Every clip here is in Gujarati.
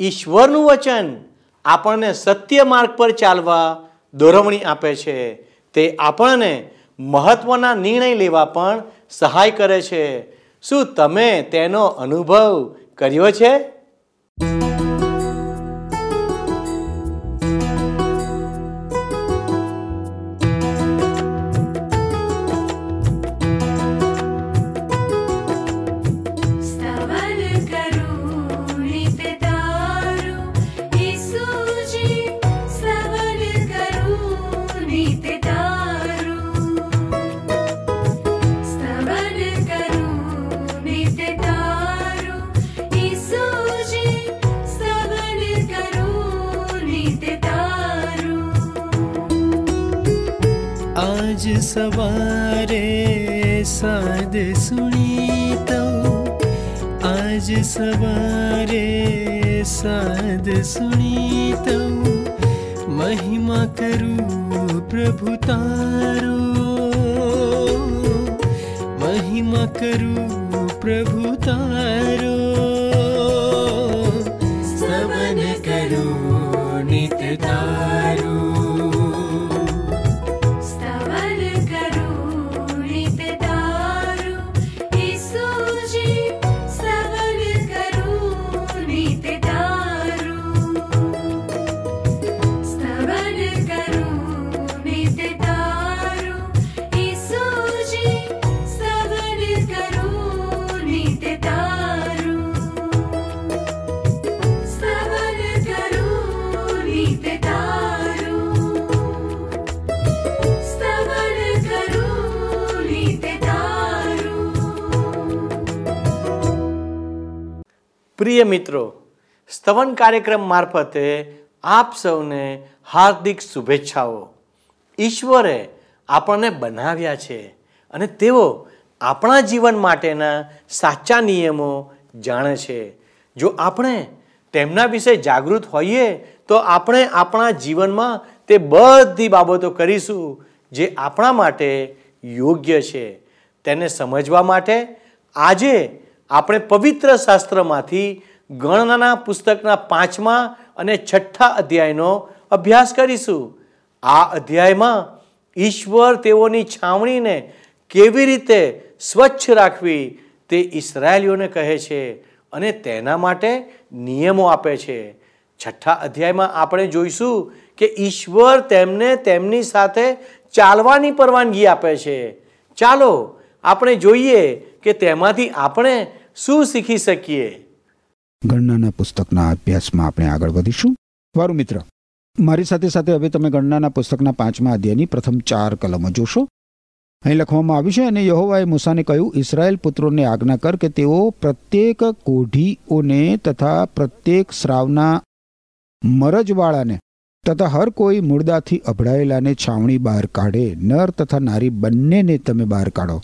ઈશ્વરનું વચન આપણને સત્ય માર્ગ પર ચાલવા દોરવણી આપે છે. તે આપણને મહત્ત્વના નિર્ણય લેવા પણ સહાય કરે છે. શું તમે તેનો અનુભવ કર્યો છે? आज सवारे साध सुनि आज सवारे साध साधु महिमा करु प्रभु तारो। महिमा करु प्रभु तारो। પ્રિય મિત્રો, સ્તવન કાર્યક્રમ મારફતે આપ સૌને હાર્દિક શુભેચ્છાઓ. ઈશ્વરે આપણને બનાવ્યા છે અને તેઓ આપણા જીવન માટેના સાચા નિયમો જાણે છે. જો આપણે તેમના વિશે જાગૃત હોઈએ, તો આપણે આપણા જીવનમાં તે બધી બાબતો કરીશું જે આપણા માટે યોગ્ય છે. તેને સમજવા માટે આજે આપણે પવિત્ર શાસ્ત્રમાંથી ગણનાના પુસ્તકના પાંચમા અને છઠ્ઠા અધ્યાયનો અભ્યાસ કરીશું. આ અધ્યાયમાં ઈશ્વર તેઓની છાવણીને કેવી રીતે સ્વચ્છ રાખવી તે ઈસરાયલીઓને કહે છે અને તેના માટે નિયમો આપે છે. છઠ્ઠા અધ્યાયમાં આપણે જોઈશું કે ઈશ્વર તેમને તેમની સાથે ચાલવાની પરવાનગી આપે છે. ચાલો આપણે જોઈએ કે તેમાંથી આપણે શું શીખી શકીએ? ગણનાના પુસ્તકના અભ્યાસમાં આપણે આગળ વધીશું. વારું મિત્ર, મારી સાથે સાથે હવે તમે ગણનાના પુસ્તકના પાંચમા અધ્યાયની પ્રથમ ચાર કલમો જોશો. અહીં લખવામાં આવ્યું છે, અને યહોવાએ મૂસાને કહ્યું ઇસરાયેલ પુત્રોને આજ્ઞા કર કે તેઓ પ્રત્યેક કોઢીઓને તથા પ્રત્યેક શ્રાવના મરજવાળાને તથા હર કોઈ મુર્દાથી અભડાયેલાને છાવણી બહાર કાઢે. નર તથા નારી બંનેને તમે બહાર કાઢો.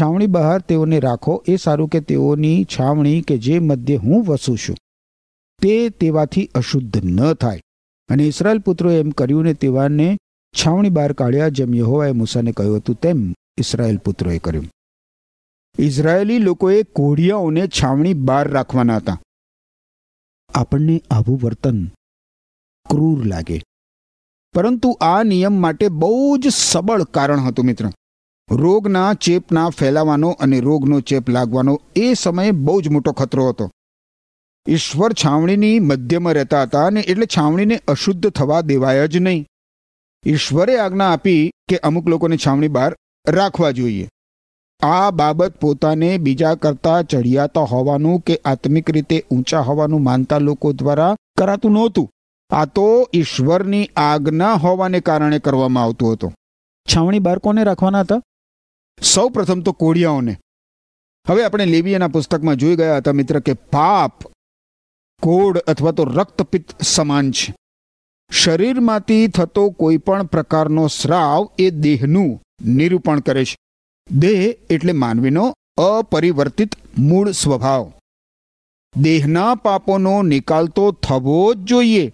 છાવણી બહાર તેઓને રાખો. એ સારું કે તેઓની છાવણી કે જે મધ્ય હું વસું છું. તે તેવાથી અશુદ્ધ ન થાય. અને ઇસરાયલ પુત્રોએ એમ કર્યું ને તેવાને છાવણી બહાર કાઢ્યા જેમ યહોવાએ મૂસાને કહ્યું હતું તેમ ઇસરાયલ પુત્રોએ કર્યું. ઇઝરાયેલી લોકોએ કોઢિયાઓને છાવણી બહાર રાખવાના હતા. આપણને આવું વર્તન ક્રૂર લાગે. પરંતુ આ નિયમ માટે બહુ જ સબળ કારણ હતું મિત્ર. રોગના ચેપના ફેલાવાનો અને રોગનો ચેપ લાગવાનો એ સમયે બહુ જ મોટો ખતરો હતો. ઈશ્વર છાવણીની મધ્યમાં રહેતા હતા અને એટલે છાવણીને અશુદ્ધ થવા દેવાય જ નહીં. ઈશ્વરે આજ્ઞા આપી કે અમુક લોકોને છાવણી બહાર રાખવા જોઈએ. આ બાબત પોતાને બીજા કરતા ચડિયાતા હોવાનું કે આત્મિક રીતે ઊંચા હોવાનું માનતા લોકો દ્વારા કરાતું નહોતું. આ તો ઈશ્વરની આજ્ઞા હોવાને કારણે કરવામાં આવતું હતું. છાવણી બહાર કોને રાખવાના હતા? સૌ પ્રથમ તો કોળિયાઓને. હવે આપણે લેબિયાના પુસ્તકમાં જોઈ ગયા હતા મિત્ર કે પાપ, કોડ અથવા તો રક્તપિત્ત સમાન છે. શરીરમાંથી થતો કોઈ પણ પ્રકારનો સ્રાવ એ દેહનું નિરૂપણ કરે છે. દેહ એટલે માનવીનો અપરિવર્તિત મૂળ સ્વભાવ. દેહના પાપોનો નિકાલ તો થવો જ જોઈએ.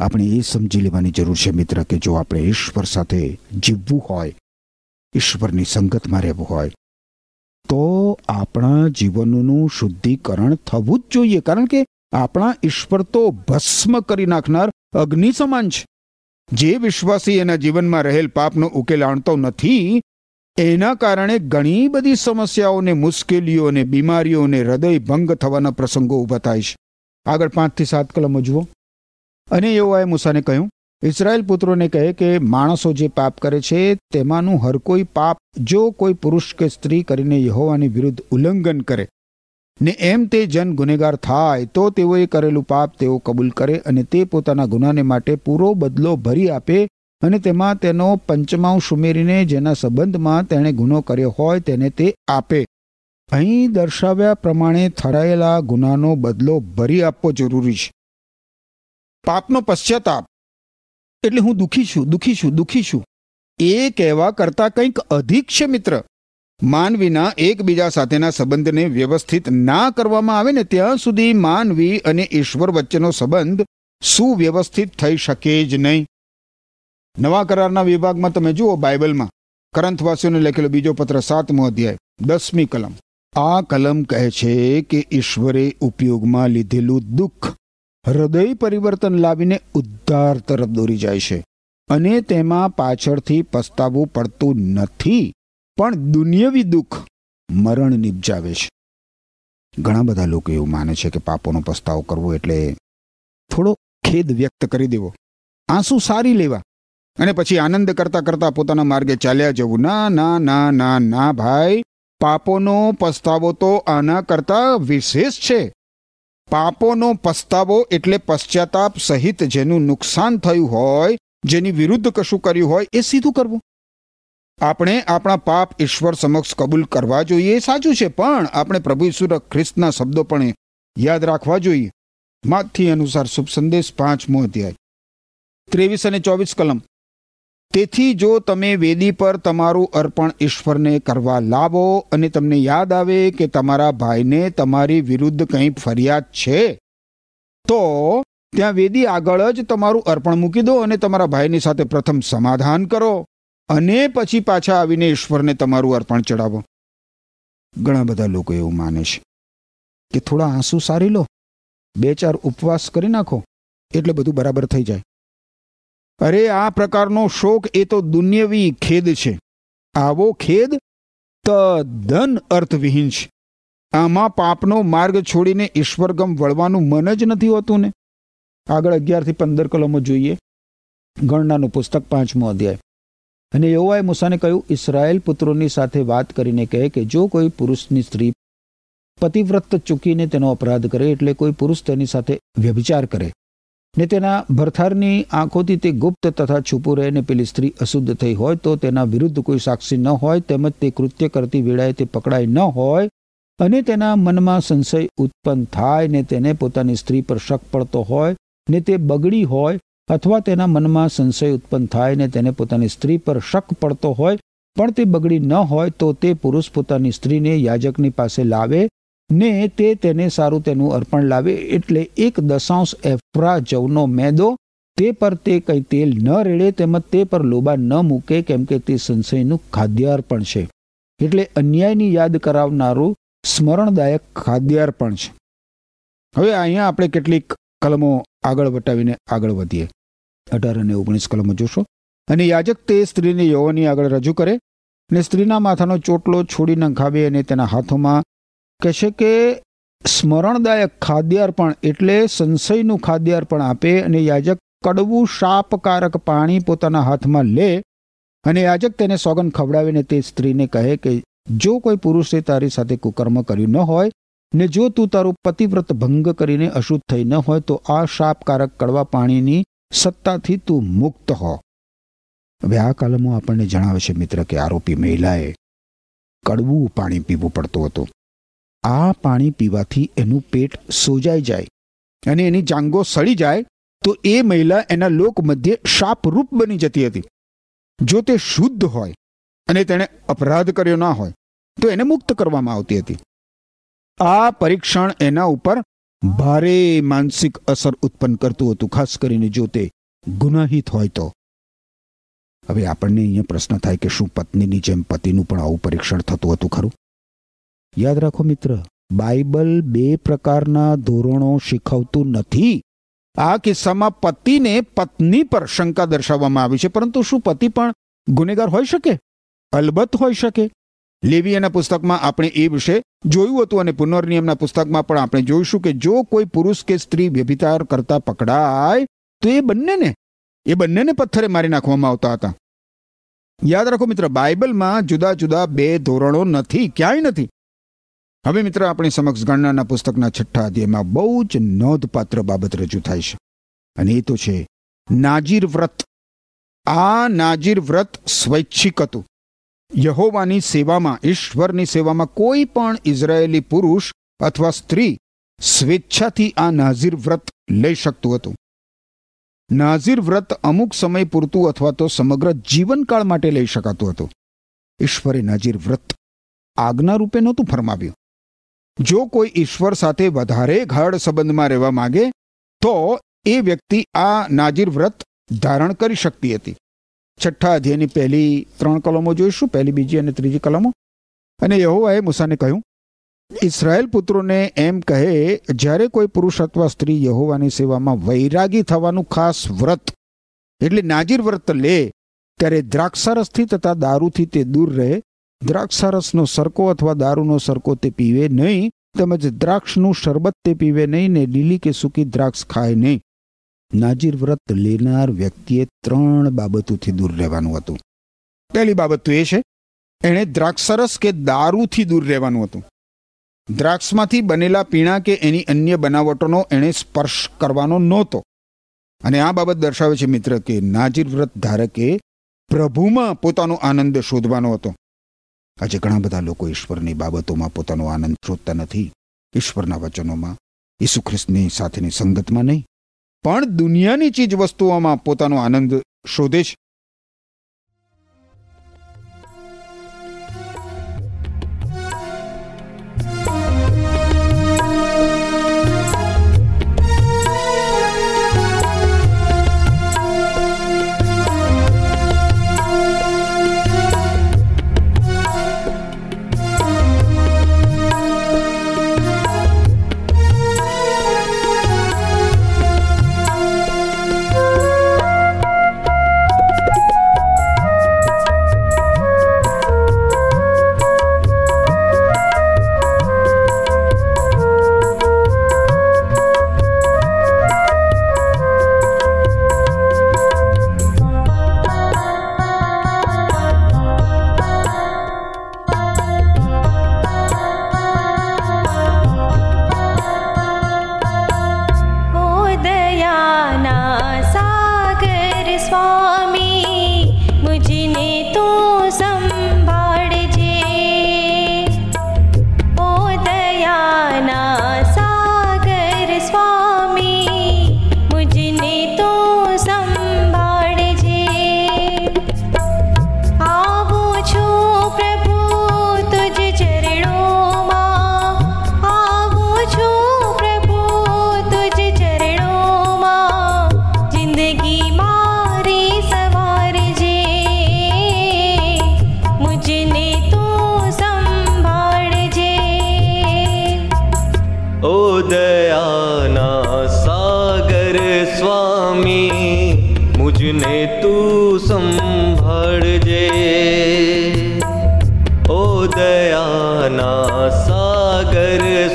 આપણે એ સમજી લેવાની જરૂર છે મિત્ર કે જો આપણે ઈશ્વર સાથે જીવવું હોય ઈશ્વરની સંગતમાં રહેવું હોય. તો આપણા જીવનનું શુદ્ધિકરણ થવું જ જોઈએ, કારણ કે આપણા ઈશ્વર તો ભસ્મ કરી નાખનાર અગ્નિ સમાન છે. જે વિશ્વાસી એના જીવનમાં રહેલ પાપનો ઉકેલ આણતો નથી, એના કારણે ઘણી બધી સમસ્યાઓને મુશ્કેલીઓ અને બીમારીઓને હૃદય ભંગ થવાના પ્રસંગો ઊભા થાય છે. આગળ પાંચથી સાત કલમો જુઓ. અને એવોએ મૂસાને કહ્યું ઇસરાયેલ પુત્રોને કહે કે માણસો જે પાપ કરે છે, તેમાંનું હર કોઈ પાપ જો કોઈ પુરુષ કે સ્ત્રી કરીને યહોવાની વિરુદ્ધ ઉલ્લંઘન કરે. ને એમ તે જન ગુનેગાર થાય, તો તેઓએ કરેલું પાપ તેઓ કબૂલ કરે અને તે પોતાના ગુનાને માટે પૂરો બદલો ભરી આપે અને તેમાં તેનો પંચમાંશ ઉમેરીને જેના સંબંધમાં તેણે ગુનો કર્યો હોય તેને તે આપે. અહીં દર્શાવ્યા પ્રમાણે થરાયેલા ગુનાનો બદલો ભરી આપવો જરૂરી છે. પાપનો પશ્ચાતાપ. એટલે હું દુઃખી છું દુઃખી છું દુઃખી છું. એ કહેવા કરતાં કંઈક અધિક છે, મિત્ર. માનવીના એકબીજા સાથેના સંબંધને વ્યવસ્થિત ના કરવામાં આવે ને ત્યાં સુધી માનવી અને ઈશ્વર વચ્ચેનો સંબંધ સુવ્યવસ્થિત થઈ શકે જ નહીં. નવા કરારના વિભાગમાં તમે જુઓ બાઇબલમાં. કરંથવાસીઓને લખેલો બીજો પત્ર, સાતમો અધ્યાય, દસમી કલમ. આ કલમ કહે છે કે ઈશ્વરે ઉપયોગમાં લીધેલું દુઃખ હૃદય પરિવર્તન લાવીને ઉદ્ધાર તરફ દોરી જાય છે. અને તેમાં પાછળથી પસ્તાવવું પડતું નથી, પણ દુનિયવી દુઃખ મરણ નિપજાવે છે. ઘણા બધા લોકો એવું માને છે કે પાપોનો પસ્તાવો કરવો એટલે થોડો ખેદ વ્યક્ત કરી દેવો. આંસુ સારી લેવા અને પછી આનંદ કરતા કરતા પોતાના માર્ગે ચાલ્યા જવું. ના ના ના ના ના, ભાઈ, પાપોનો પસ્તાવો તો આના કરતા વિશેષ છે. પાપોનો પસ્તાવો એટલે પશ્ચાતાપ સહિત જેનું નુકસાન થયું હોય, જેની વિરુદ્ધ કશું કર્યું હોય, એ સીધું કરવું. આપણે આપણા પાપ ઈશ્વર સમક્ષ કબૂલ કરવા જોઈએ એ સાચું છે, પણ આપણે પ્રભુ ઈશ્વર ખ્રિસ્તના શબ્દો પણ યાદ રાખવા જોઈએ. માથી અનુસાર શુભ સંદેશ પાંચમો અધ્યાય. ત્રેવીસ અને ચોવીસ કલમ. તેથી જો તમે વેદી પર તમારું અર્પણ ઈશ્વરને કરવા લાવો અને તમને યાદ આવે કે તમારા ભાઈને તમારી વિરુદ્ધ કંઈ ફરિયાદ છે, તો ત્યાં વેદી આગળ જ તમારું અર્પણ મૂકી દો અને તમારા ભાઈની સાથે પ્રથમ સમાધાન કરો અને પછી પાછા આવીને ઈશ્વરને તમારું અર્પણ ચડાવો ઘણા બધા લોકો એવું માને છે કે થોડા આંસુ સારી લો, બે ચાર ઉપવાસ કરી નાખો, એટલે બધું બરાબર થઈ જાય. અરે, આ પ્રકારનો શોક એ તો દુન્યવી ખેદ છે. આવો ખેદ તદ્દન અર્થવિહીન છે. આમાં પાપનો માર્ગ છોડીને ઈશ્વરગમ વળવાનું મન જ નથી હોતું ને? આગળ અગિયારથી પંદર કલમો જોઈએ. ગણનાનું પુસ્તક પાંચમો અધ્યાય. અને યહોવાએ મૂસાને કહ્યું ઇસરાયેલ પુત્રોની સાથે વાત કરીને કહે કે જો કોઈ પુરુષની સ્ત્રી પતિવ્રત ચૂકીને તેનો અપરાધ કરે એટલે કોઈ પુરુષ તેની સાથે વ્યભિચાર કરે ને તેના ભરથારની આંખોથી તે ગુપ્ત તથા છુપું રહીને પેલી સ્ત્રી અશુદ્ધ થઈ હોય તો તેના વિરુદ્ધ કોઈ સાક્ષી ન હોય તેમજ તે કૃત્ય કરતી વેળાએ તે પકડાય ન હોય અને તેના મનમાં સંશય ઉત્પન્ન થાય ને તેને પોતાની સ્ત્રી પર શક પડતો હોય ને તે બગડી હોય અથવા તેના મનમાં સંશય ઉત્પન્ન થાય ને તેને પોતાની સ્ત્રી પર શક પડતો હોય પણ તે બગડી ન હોય તો તે પુરુષ પોતાની સ્ત્રીને યાજકની પાસે લાવે ને તે તેને સારું તેનું અર્પણ લાવે એટલે એક દશાંશ એફ્રા જવનો મેદો તે પર તે કંઈ તેલ ન રેડે તેમજ તે પર લોબા ન મૂકે કેમ કે તે સંશયનું ખાદ્યાર્પણ છે. એટલે અન્યાયની યાદ કરાવનારું સ્મરણદાયક ખાદ્યાર્પણ છે. હવે અહીંયા આપણે કેટલીક કલમો આગળ વટાવીને આગળ વધીએ. અઢાર અને ઓગણીસ કલમો જોશો. અને યાજક તે સ્ત્રીને યૌવની આગળ રજૂ કરે ને સ્ત્રીના માથાનો ચોટલો છોડી નખાવે અને તેના હાથોમાં કહેશે કે સ્મરણદાયક ખાદ્યાર્પણ એટલે સંશયનું ખાદ્યાર્પણ આપે અને યાજક કડવું શાપકારક પાણી પોતાના હાથમાં લે અને યાજક તેને સોગન ખવડાવીને તે સ્ત્રીને કહે કે, જો કોઈ પુરુષે તારી સાથે કુકર્મ કર્યું ન હોય ને જો તું તારું પતિવ્રત ભંગ કરીને અશુદ્ધ થઈ ન હોય તો આ શાપકારક કડવા પાણીની સત્તાથી તું મુક્ત હો. હવે આ કલમો આપણને જણાવે છે મિત્ર કે આરોપી મહિલાએ કડવું પાણી પીવું પડતું હતું. આ પાણી પીવાથી એનું પેટ સોજાઈ જાય અને એની જાંગો સડી જાય, તો એ મહિલા એના લોક મધ્યે શાપરૂપ બની જતી હતી. જો તે શુદ્ધ હોય અને તેણે અપરાધ કર્યો ના હોય, તો એને મુક્ત કરવામાં આવતી હતી. આ પરીક્ષણ એના ઉપર ભારે માનસિક અસર ઉત્પન્ન કરતું હતું, ખાસ કરીને જો તે ગુનાહિત હોય તો. હવે આપણને અહીંયા પ્રશ્ન થાય કે શું પત્નીની જેમ પતિનું પણ આવું પરીક્ષણ થતું હતું ખરું? યાદ રાખો મિત્ર, બાઇબલ બે પ્રકારના ધોરણો શીખવતું નથી. આ કિસ્સામાં પતિને પત્ની પર શંકા દર્શાવવામાં આવી છે, પરંતુ શું પતિ પણ ગુનેગાર હોઈ શકે? અલબત્ત હોઈ શકે. લેવીયાના પુસ્તકમાં આપણે એ વિશે જોયું હતું અને પુનર્નિયમના પુસ્તકમાં પણ આપણે જોઈશું કે જો કોઈ પુરુષ કે સ્ત્રી વ્યભિચાર કરતા પકડાય, તો એ બંનેને એ બંનેને પથ્થરે મારી નાખવામાં આવતા હતા. યાદ રાખો મિત્ર, બાઇબલમાં જુદા જુદા બે ધોરણો નથી, ક્યાંય નથી. હવે મિત્ર, આપણી સમક્ષ ગણનાના પુસ્તકના છઠ્ઠા અધ્યાયમાં બહુ જ નોંધપાત્ર બાબત રજૂ થાય છે. અને એ તો છે, નાજીર વ્રત. આ નાજીર વ્રત સ્વૈચ્છિક હતું. યહોવાની સેવામાં, ઈશ્વરની સેવામાં કોઈ પણ ઇઝરાયેલી પુરુષ અથવા સ્ત્રી સ્વેચ્છાથી આ નાઝીર વ્રત લઈ શકતું હતું. નાઝીર વ્રત અમુક સમય પૂરતું અથવા તો સમગ્ર જીવનકાળ માટે લઈ શકાતું હતું. ઈશ્વરે નાઝીર વ્રત આજ્ઞા રૂપે નહોતું ફરમાવ્યું. જો કોઈ ઈશ્વર સાથે વધારે ગાઢ સંબંધમાં રહેવા માંગે, તો એ વ્યક્તિ આ નાજીર વ્રત ધારણ કરી શકતી હતી. છઠ્ઠા અધ્યાયની પહેલી ત્રણ કલમો જોઈશું, પહેલી, બીજી અને ત્રીજી કલમો. અને યહોવાએ મૂસાને કહ્યું ઇસરાયેલ પુત્રોને એમ કહે, જ્યારે કોઈ પુરુષ અથવા સ્ત્રી યહોવાની સેવામાં વૈરાગી થવાનું ખાસ વ્રત, એટલે નાજીર વ્રત લે, ત્યારે દ્રાક્ષારસથી તથા દારૂથી તે દૂર રહે દ્રાક્ષારસનો સરકો અથવા દારૂનો સરકો તે પીવે નહીં, તેમજ દ્રાક્ષનું શરબત તે પીવે નહીં ને લીલી કે સૂકી દ્રાક્ષ ખાય નહીં. નાજીર વ્રત લેનાર વ્યક્તિએ ત્રણ બાબતોથી દૂર રહેવાનું હતું. પહેલી બાબત તો એ છે, એણે દ્રાક્ષરસ કે દારૂથી દૂર રહેવાનું હતું. દ્રાક્ષમાંથી બનેલા પીણા કે એની અન્ય બનાવટોનો એણે સ્પર્શ કરવાનો નહોતો. અને આ બાબત દર્શાવે છે મિત્ર કે નાજીર વ્રત ધારકે પ્રભુમાં પોતાનો આનંદ શોધવાનો હતો. આજે ઘણા બધા લોકો ઈશ્વરની બાબતોમાં પોતાનો આનંદ શોધતા નથી. ઈશ્વરના વચનોમાં ઈસુ ખ્રિસ્તની સાથેની સંગતમાં નહીં. પણ દુનિયાની ચીજ વસ્તુઓમાં પોતાનો આનંદ શોધે છે.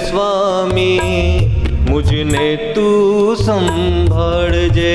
સ્વામી મુજને તું સંભાળજે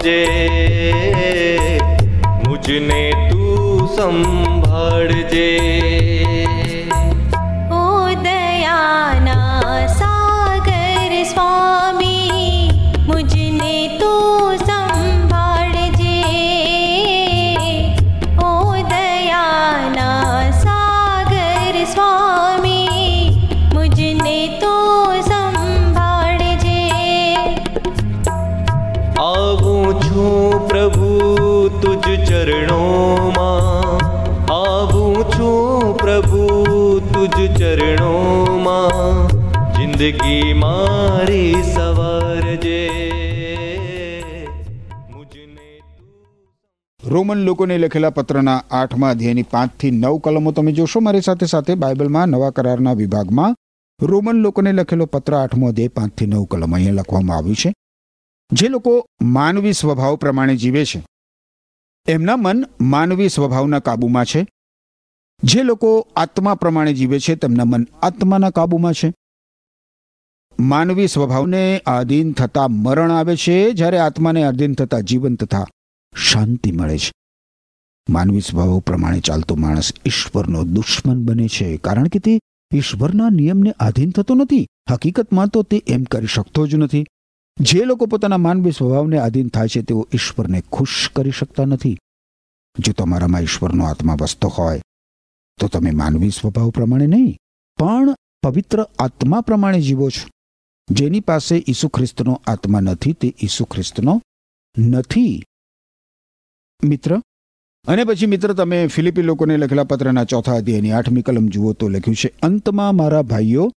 થામજે મુજને તું સંભાળજે પ્રભુ, તુજ ચરણોમાં જિંદગી મારી સવારજે જે. રોમન લોકોને લખેલા પત્રના આઠમા અધ્યાયની પાંચથી નવ કલમો તમે જોશો. મારી સાથે સાથે બાઇબલમાં નવા કરારના વિભાગમાં રોમન લોકોને લખેલો પત્ર આઠમો અધ્યાય પાંચથી નવ કલમ અહીંયા લખવામાં આવ્યું છે. જે લોકો માનવી સ્વભાવ પ્રમાણે જીવે છે. એમના મન માનવી સ્વભાવના કાબૂમાં છે. જે લોકો આત્મા પ્રમાણે જીવે છે, તેમના મન આત્માના કાબૂમાં છે. માનવી સ્વભાવને આધીન થતા મરણ આવે છે, જ્યારે આત્માને આધીન થતા જીવન તથા શાંતિ મળે છે. માનવી સ્વભાવ પ્રમાણે ચાલતો માણસ ઈશ્વરનો દુશ્મન બને છે, કારણ કે તે ઈશ્વરના નિયમને આધીન થતો નથી. હકીકતમાં તો તે એમ કરી શકતો જ નથી. જે લોકો પોતાના માનવી સ્વભાવને આધીન થાય છે, તેઓ ઈશ્વરને ખુશ કરી શકતા નથી. જો તમારામાં ઈશ્વરનો આત્મા વસતો હોય તો તમે માનવી સ્વભાવ પ્રમાણે નહીં, પણ પવિત્ર આત્મા પ્રમાણે જીવો છો. જેની પાસે ઈસુ ખ્રિસ્તનો આત્મા નથી, તે ઈસુ ખ્રિસ્તનો નથી. મિત્ર, અને પછી મિત્ર, તમે ફિલિપી લોકોને લખેલા પત્રના ચોથા અધ્યાયની આઠમી કલમ જુઓ તો લખ્યું છે, અંતમાં મારા ભાઈઓ,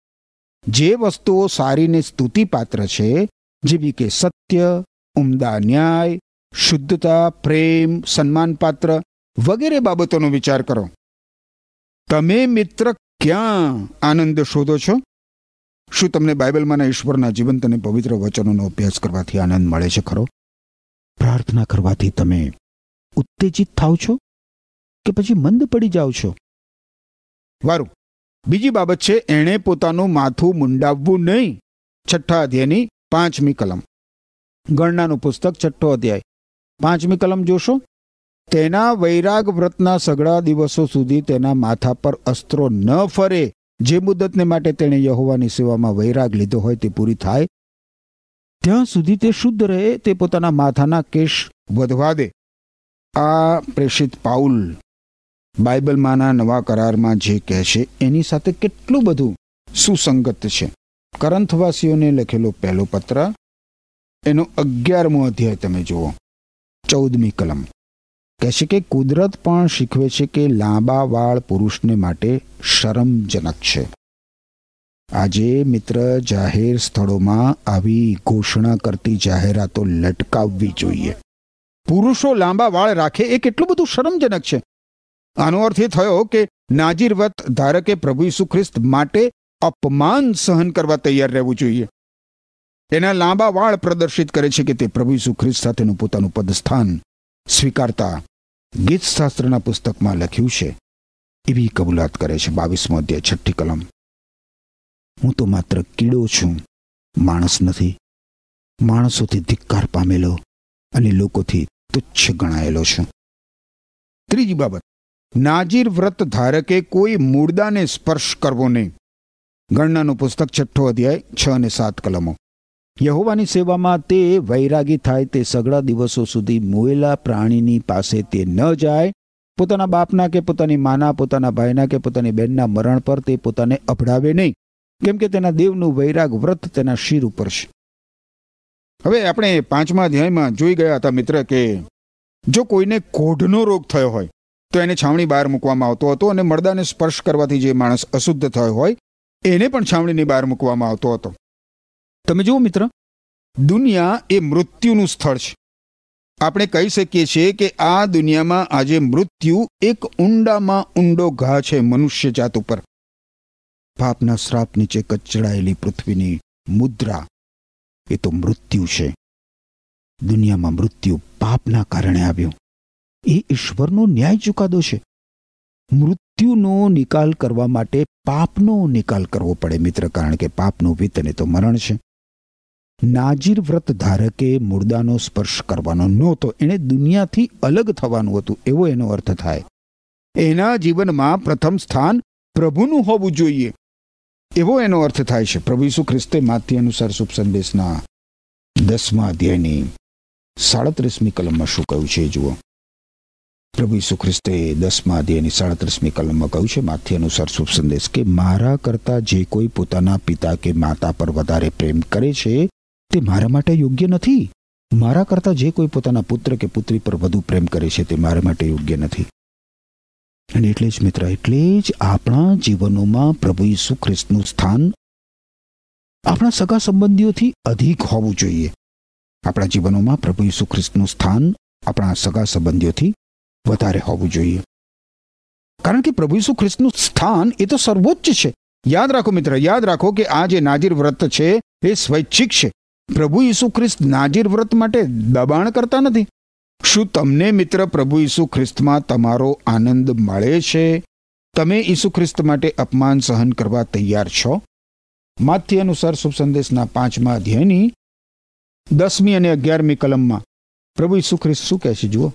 જે વસ્તુઓ સારીને સ્તુતિપાત્ર છે, જેવી કે સત્ય, ઉમદા ન્યાય, શુદ્ધતા, પ્રેમ, સન્માનપાત્ર વગેરે બાબતોનો વિચાર કરો. તમે મિત્ર ક્યાં આનંદ શોધો છો? શું તમને બાઇબલમાંના ઈશ્વરના જીવંત અને પવિત્ર વચનોનો અભ્યાસ કરવાથી આનંદ મળે છે ખરો? પ્રાર્થના કરવાથી તમે ઉત્તેજિત થાવ છો? કે પછી મંદ પડી જાઓ છો? વારું. બીજી બાબત છે, એણે પોતાનું માથું મુંડાવવું નહીં. છઠ્ઠા અધ્યાયની પાંચમી કલમ. ગણનાનું પુસ્તક, છઠ્ઠો અધ્યાય. પાંચમી કલમ જોશો? તેના વૈરાગ વ્રતના સગળા દિવસો સુધી તેના માથા પર અસ્ત્રો ન ફરે. જે મુદતને માટે તેણે યહોવાની સેવામાં વૈરાગ લીધો હોય તે પૂરી થાય. ત્યાં સુધી તે શુદ્ધ રહે, તે પોતાના માથાના કેશ વધવા દે. આ પ્રેષિત પાઉલ બાઇબલમાંના નવા કરારમાં જે કહે છે, એની સાથે કેટલું બધું સુસંગત છે. કરંથવાસીઓને લખેલો પહેલો પત્ર, એનો અગિયારમો અધ્યાય તમે જુઓ. ચૌદમી કલમ. કહે છે કે કુદરત પણ શીખવે છે કે લાંબા વાળ પુરુષને માટે શરમજનક છે. આજે મિત્ર જાહેર સ્થળોમાં આવી ઘોષણા કરતી જાહેરાતો લટકાવવી જોઈએ. પુરુષો લાંબા વાળ રાખે એ કેટલું બધું શરમજનક છે. આનો અર્થ એ થયો કે નાજીરવત ધારકે પ્રભુ ઈસુ ખ્રિસ્ત માટે અપમાન સહન કરવા તૈયાર રહેવું જોઈએ. એના લાંબા વાળ પ્રદર્શિત કરે છે કે તે પ્રભુ ઈસુ ખ્રિસ્ત સાથેનું પોતાનું પદસ્થાન સ્વીકારતા ગીતશાસ્ત્રના પુસ્તકમાં લખ્યું છે. એવી કબૂલાત કરે છે બાવીસમો અધ્યાય, છઠ્ઠી કલમ. હું તો માત્ર કીડો છું. માણસ નથી. માણસોથી ધિક્કાર પામેલો અને લોકોથી તુચ્છ ગણાયેલો છું. ત્રીજી બાબત. નાજીર વ્રત ધારકે કોઈ મૂળદાને સ્પર્શ કરવો નહીં. ગણનાનું પુસ્તક છઠ્ઠો અધ્યાય, છ અને સાત કલમો. યહોવાની સેવામાં તે વૈરાગી થાય તે સગળા દિવસો સુધી મોયેલા પ્રાણીની પાસે તે ન જાય. પોતાના બાપના કે પોતાની માના, પોતાના ભાઈના કે પોતાની બહેનના મરણ પર તે પોતાને અભડાવે નહીં. કેમ કે તેના દેવનું વૈરાગ વ્રત તેના શિર ઉપર છે. હવે આપણે પાંચમા અધ્યાયમાં જોઈ ગયા હતા મિત્ર કે જો કોઈને કોઢનો રોગ થયો હોય, તો એને છાવણી બહાર મૂકવામાં આવતો હતો અને મરદાને સ્પર્શ કરવાથી જે માણસ અશુદ્ધ થયો હોય, એને પણ છાવણીની બહાર મૂકવામાં આવતો હતો. તમે જુઓ મિત્ર, દુનિયા એ મૃત્યુનું સ્થળ છે. આપણે કહી શકીએ છીએ કે આ દુનિયામાં આજે મૃત્યુ એક ઊંડામાં ઊંડો ઘા છે મનુષ્ય જાત ઉપર. પાપના શ્રાપ નીચે કચડાયેલી પૃથ્વીની મુદ્રા, એ તો મૃત્યુ છે. દુનિયામાં મૃત્યુ પાપના કારણે આવ્યું. એ ઈશ્વરનો ન્યાય ચુકાદો છે. મૃત્યુનો નિકાલ કરવા માટે પાપનો નિકાલ કરવો પડે મિત્ર, કારણ કે પાપનું વિતને તો મરણ છે. નાજીર વ્રત ધારકે મુર્દાનો સ્પર્શ કરવાનો નહોતો. એણે દુનિયાથી અલગ થવાનું હતું, એવો એનો અર્થ થાય. એના જીવનમાં પ્રથમ સ્થાન પ્રભુનું હોવું જોઈએ. એવો એનો અર્થ થાય છે. પ્રભુ ઈસુ ખ્રિસ્તે માતી અનુસાર શુભ સંદેશના દસમા અધ્યાયની સાડત્રીસમી કલમમાં શું કહ્યું છે, જુઓ. પ્રભુ ઈસુ ખ્રિસ્તે દસમા અધ્યાયની સાડત્રીસમી કલમમાં કહ્યું છે, માથી અનુસાર શુભ સંદેશ, કે મારા કરતાં જે કોઈ પોતાના પિતા કે માતા પર વધારે પ્રેમ કરે છે તે મારા માટે યોગ્ય નથી. મારા કરતાં જે કોઈ પોતાના પુત્ર કે પુત્રી પર વધુ પ્રેમ કરે છે તે મારા માટે યોગ્ય નથી. અને એટલે જ મિત્ર, એટલે જ આપણા જીવનોમાં પ્રભુ ઈસુ ખ્રિસ્તનું સ્થાન આપણા સગા સંબંધીઓથી અધિક હોવું જોઈએ. આપણા જીવનોમાં પ્રભુ ઈસુ ખ્રિસ્તનું સ્થાન આપણા સગા સંબંધીઓથી વધારે હોવું જોઈએ. કારણ કે પ્રભુ ઈસુ ખ્રિસ્તનું સ્થાન એ તો સર્વોચ્ચ છે. યાદ રાખો મિત્ર, યાદ રાખો કે આ જે નાજીર વ્રત છે, એ સ્વૈચ્છિક છે. પ્રભુ ઈસુ ખ્રિસ્ત નાજીર વ્રત માટે દબાણ કરતા નથી. શું તમને મિત્ર પ્રભુ ઈસુ ખ્રિસ્તમાં તમારો આનંદ મળે છે? તમે ઈસુ ખ્રિસ્ત માટે અપમાન સહન કરવા તૈયાર છો? માથ્ય અનુસાર શુભ સંદેશના પાંચમા અધ્યાયની દસમી અને અગિયારમી કલમમાં પ્રભુ ઈસુ ખ્રિસ્ત શું કહે છે જુઓ.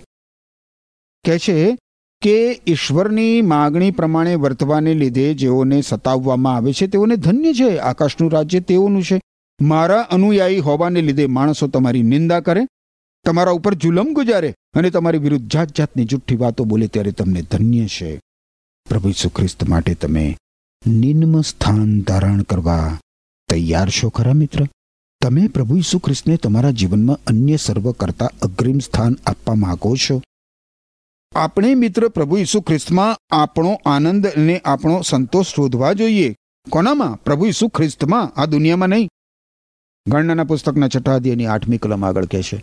કહે છે કે ઈશ્વરની માગણી પ્રમાણે વર્તવાને લીધે જેઓને સતાવવામાં આવે છે તેઓને ધન્ય છે. આકાશનું રાજ્ય તેઓનું છે. મારા અનુયાયી હોવાને લીધે માણસો તમારી નિંદા કરે, તમારા ઉપર જુલમ ગુજારે અને તમારી વિરુદ્ધ જાત જાતની જુઠ્ઠી વાતો બોલે ત્યારે તમને ધન્ય છે. પ્રભુ ઈસુ ખ્રિસ્ત માટે તમે નિમ્ન સ્થાન ધારણ કરવા તૈયાર છો, ખરા મિત્ર? તમે પ્રભુ ઈસુ ખ્રિસ્તને તમારા જીવનમાં અન્ય સર્વ કરતા અગ્રિમ સ્થાન આપવા માગો છો? આપણે મિત્ર પ્રભુ ઈસુ ખ્રિસ્તમાં આપણો આનંદ અને આપણો સંતોષ શોધવા જોઈએ. કોનામાં? પ્રભુ ઈસુ ખ્રિસ્તમાં? આ દુનિયામાં નહીં. ગણનાના પુસ્તકના છઠ્ઠા અધ્યાયની આઠમી કલમ આગળ કહે છે,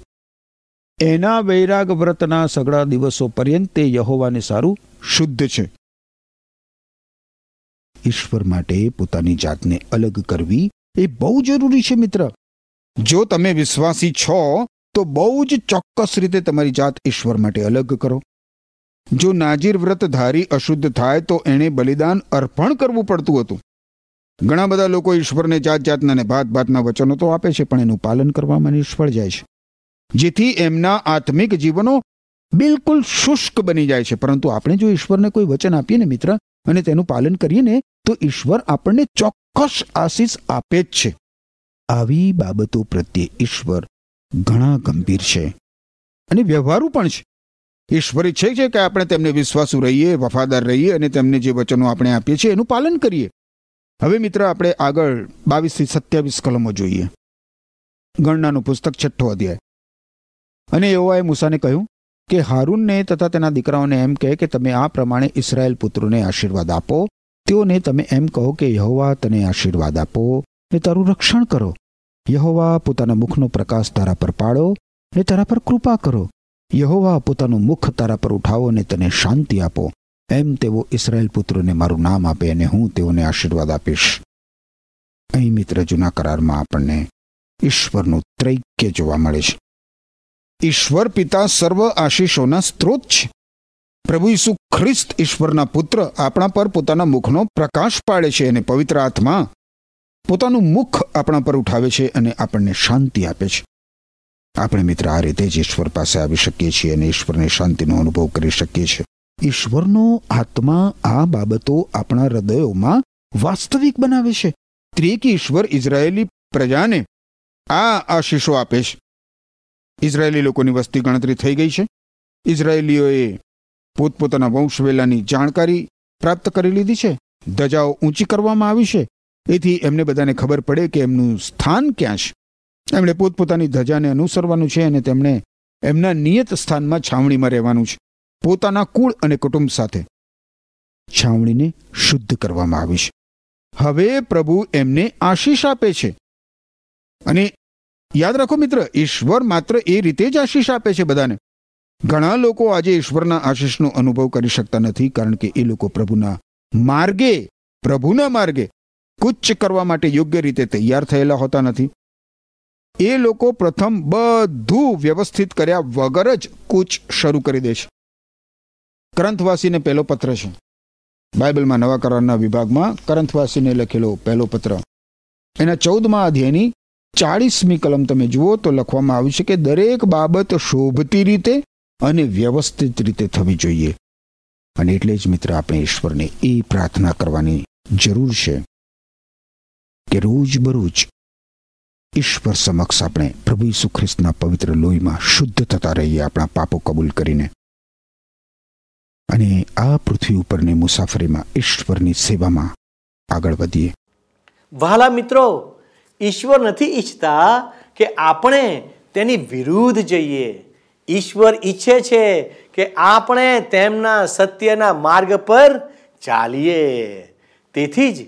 એના વૈરાગ વ્રતના સગળા દિવસો પર્યંત તે યહોવાને સારું શુદ્ધ છે. ઈશ્વર માટે પોતાની જાતને અલગ કરવી એ બહુ જરૂરી છે મિત્ર. જો તમે વિશ્વાસી છો, તો બહુ જ ચોક્કસ રીતે તમારી જાત ઈશ્વર માટે અલગ કરો. જો નાજીર વ્રત ધારી અશુદ્ધ થાય તો એણે બલિદાન અર્પણ કરવું પડતું હતું. ઘણા બધા લોકો ઈશ્વરને જાત જાતના ને ભાત ભાતના વચનો તો આપે છે, પણ એનું પાલન કરવામાં નિષ્ફળ જાય છે. જેથી એમના આત્મિક જીવનો બિલકુલ શુષ્ક બની જાય છે. પરંતુ આપણે જો ઈશ્વરને કોઈ વચન આપીએ ને મિત્ર, અને તેનું પાલન કરીએ ને, તો ઈશ્વર આપણને ચોક્કસ આશીષ આપે જ છે. આવી બાબતો પ્રત્યે ઈશ્વર ઘણા ગંભીર છે. અને વ્યવહારુ પણ છે. ઈશ્વર ઈચ્છે છે કે આપણે તેમને વિશ્વાસુ રહીએ, વફાદાર રહીએ, અને તેમને જે વચનો આપણે આપીએ છીએ એનું પાલન કરીએ. હવે મિત્ર આપણે આગળ બાવીસથી સત્યાવીસ કલમો જોઈએ. ગણનાનું પુસ્તક છઠ્ઠો અધ્યાય. અને એઓએ મૂસાને કહ્યું કે હારૂનને તથા તેના દીકરાઓને એમ કહે કે તમે આ પ્રમાણે ઇસરાયેલ પુત્રોને આશીર્વાદ આપો. તેઓને તમે એમ કહો કે યહોવા તને આશીર્વાદ આપો ને તારું રક્ષણ કરો. યહોવા પોતાના મુખનો પ્રકાશ તારા પર પાડો ને તારા પર કૃપા કરો. યહોવા પોતાનું મુખ તારા પર ઉઠાવો ને તને શાંતિ આપો. એમ તેઓ ઇસરાયેલ પુત્રોને મારું નામ આપે અને હું તેઓને આશીર્વાદ આપીશ. અહીં મિત્ર, જૂના કરારમાં આપણને ઈશ્વરનું ત્રૈક્ય જોવા મળે છે. ઈશ્વર પિતા સર્વ આશીષોના સ્ત્રોત છે. પ્રભુ ઈસુ ખ્રિસ્ત ઈશ્વરના પુત્ર આપણા પર પોતાના મુખનો પ્રકાશ પાડે છે અને પવિત્ર આત્મા પોતાનું મુખ આપણા પર ઉઠાવે છે અને આપણને શાંતિ આપે છે. આપણે મિત્ર, આ રીતે જ ઈશ્વર પાસે આવી શકીએ છીએ અને ઈશ્વરની શાંતિનો અનુભવ કરી શકીએ છીએ. ઈશ્વરનો આત્મા આ બાબતો આપણા હૃદયોમાં વાસ્તવિક બનાવે છે. ત્રેક ઈશ્વર ઇઝરાયેલી પ્રજાને આ આશીષો આપે છે. ઇઝરાયેલી લોકોની વસ્તી ગણતરી થઈ ગઈ છે. ઇઝરાયેલીઓએ પોતપોતાના વંશવેલાની જાણકારી પ્રાપ્ત કરી લીધી છે. ધજાઓ ઊંચી કરવામાં આવી છે. એથી એમને બધાને ખબર પડે કે એમનું સ્થાન ક્યાં છે. એમણે પોતપોતાની ધજાને અનુસરવાનું છે અને તેમણે એમના નિયત સ્થાનમાં છાવણીમાં રહેવાનું છે. પોતાના કુળ અને કુટુંબ સાથે છાવણીને શુદ્ધ કરવામાં આવી છે. હવે પ્રભુ એમને આશીષ આપે છે. અને યાદ રાખો મિત્ર, ઈશ્વર માત્ર એ રીતે જ આશીષ આપે છે બધાને. ઘણા લોકો આજે ઈશ્વરના આશીષનો અનુભવ કરી શકતા નથી કારણ કે એ લોકો પ્રભુના માર્ગે પ્રભુના માર્ગે કુચ્ચ કરવા માટે યોગ્ય રીતે તૈયાર થયેલા હોતા નથી. એ લોકો પ્રથમ બધું વ્યવસ્થિત કર્યા વગર જ કૂચ શરૂ કરી દે છે. કરંથવાસીને પહેલો પત્ર છે બાઇબલમાં નવા કરારના વિભાગમાં કરંથવાસીને લખેલો પહેલો પત્ર. એના ચૌદમાં અધ્યાયની ચાળીસમી કલમ તમે જુઓ તો લખવામાં આવ્યું છે કે દરેક બાબત શોભતી રીતે અને વ્યવસ્થિત રીતે થવી જોઈએ. અને એટલે જ મિત્ર આપણે ઈશ્વરને એ પ્રાર્થના કરવાની જરૂર છે કે રોજ બરોજ ઈશ્વર સમક્ષ આપણે પ્રભુ ઈસુ ખ્રિસ્તના પવિત્ર લોહીમાં શુદ્ધ થતા રહીએ, આપણા પાપો કબૂલ કરીને. અને આ પૃથ્વી ઉપરની મુસાફરીમાં ઈશ્વરની સેવામાં આગળ વધીએ. વહાલા મિત્રો, ઈશ્વર નથી ઈચ્છતા કે આપણે તેની વિરુદ્ધ જઈએ. ઈશ્વર ઈચ્છે છે કે આપણે તેમના સત્યના માર્ગ પર ચાલીએ. તેથી જ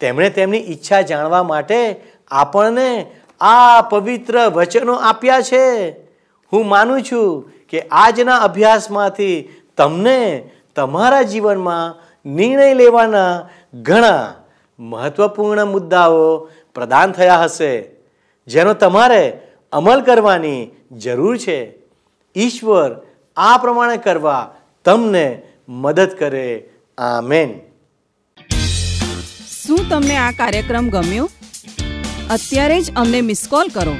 તેમણે તેમની ઈચ્છા જાણવા માટે આપણને આ પવિત્ર વચનો આપ્યા છે. હું માનું છું કે આજના અભ્યાસમાંથી તમને તમારા જીવનમાં નિર્ણય લેવાના ઘણા મહત્વપૂર્ણ મુદ્દાઓ પ્રદાન થયા હશે, જેનો તમારે અમલ કરવાની જરૂર છે. ઈશ્વર આ પ્રમાણે કરવા તમને મદદ કરે. આમેન. શું તમને આ કાર્યક્રમ ગમ્યો? અત્યારે જ અમને મિસ કોલ કરો.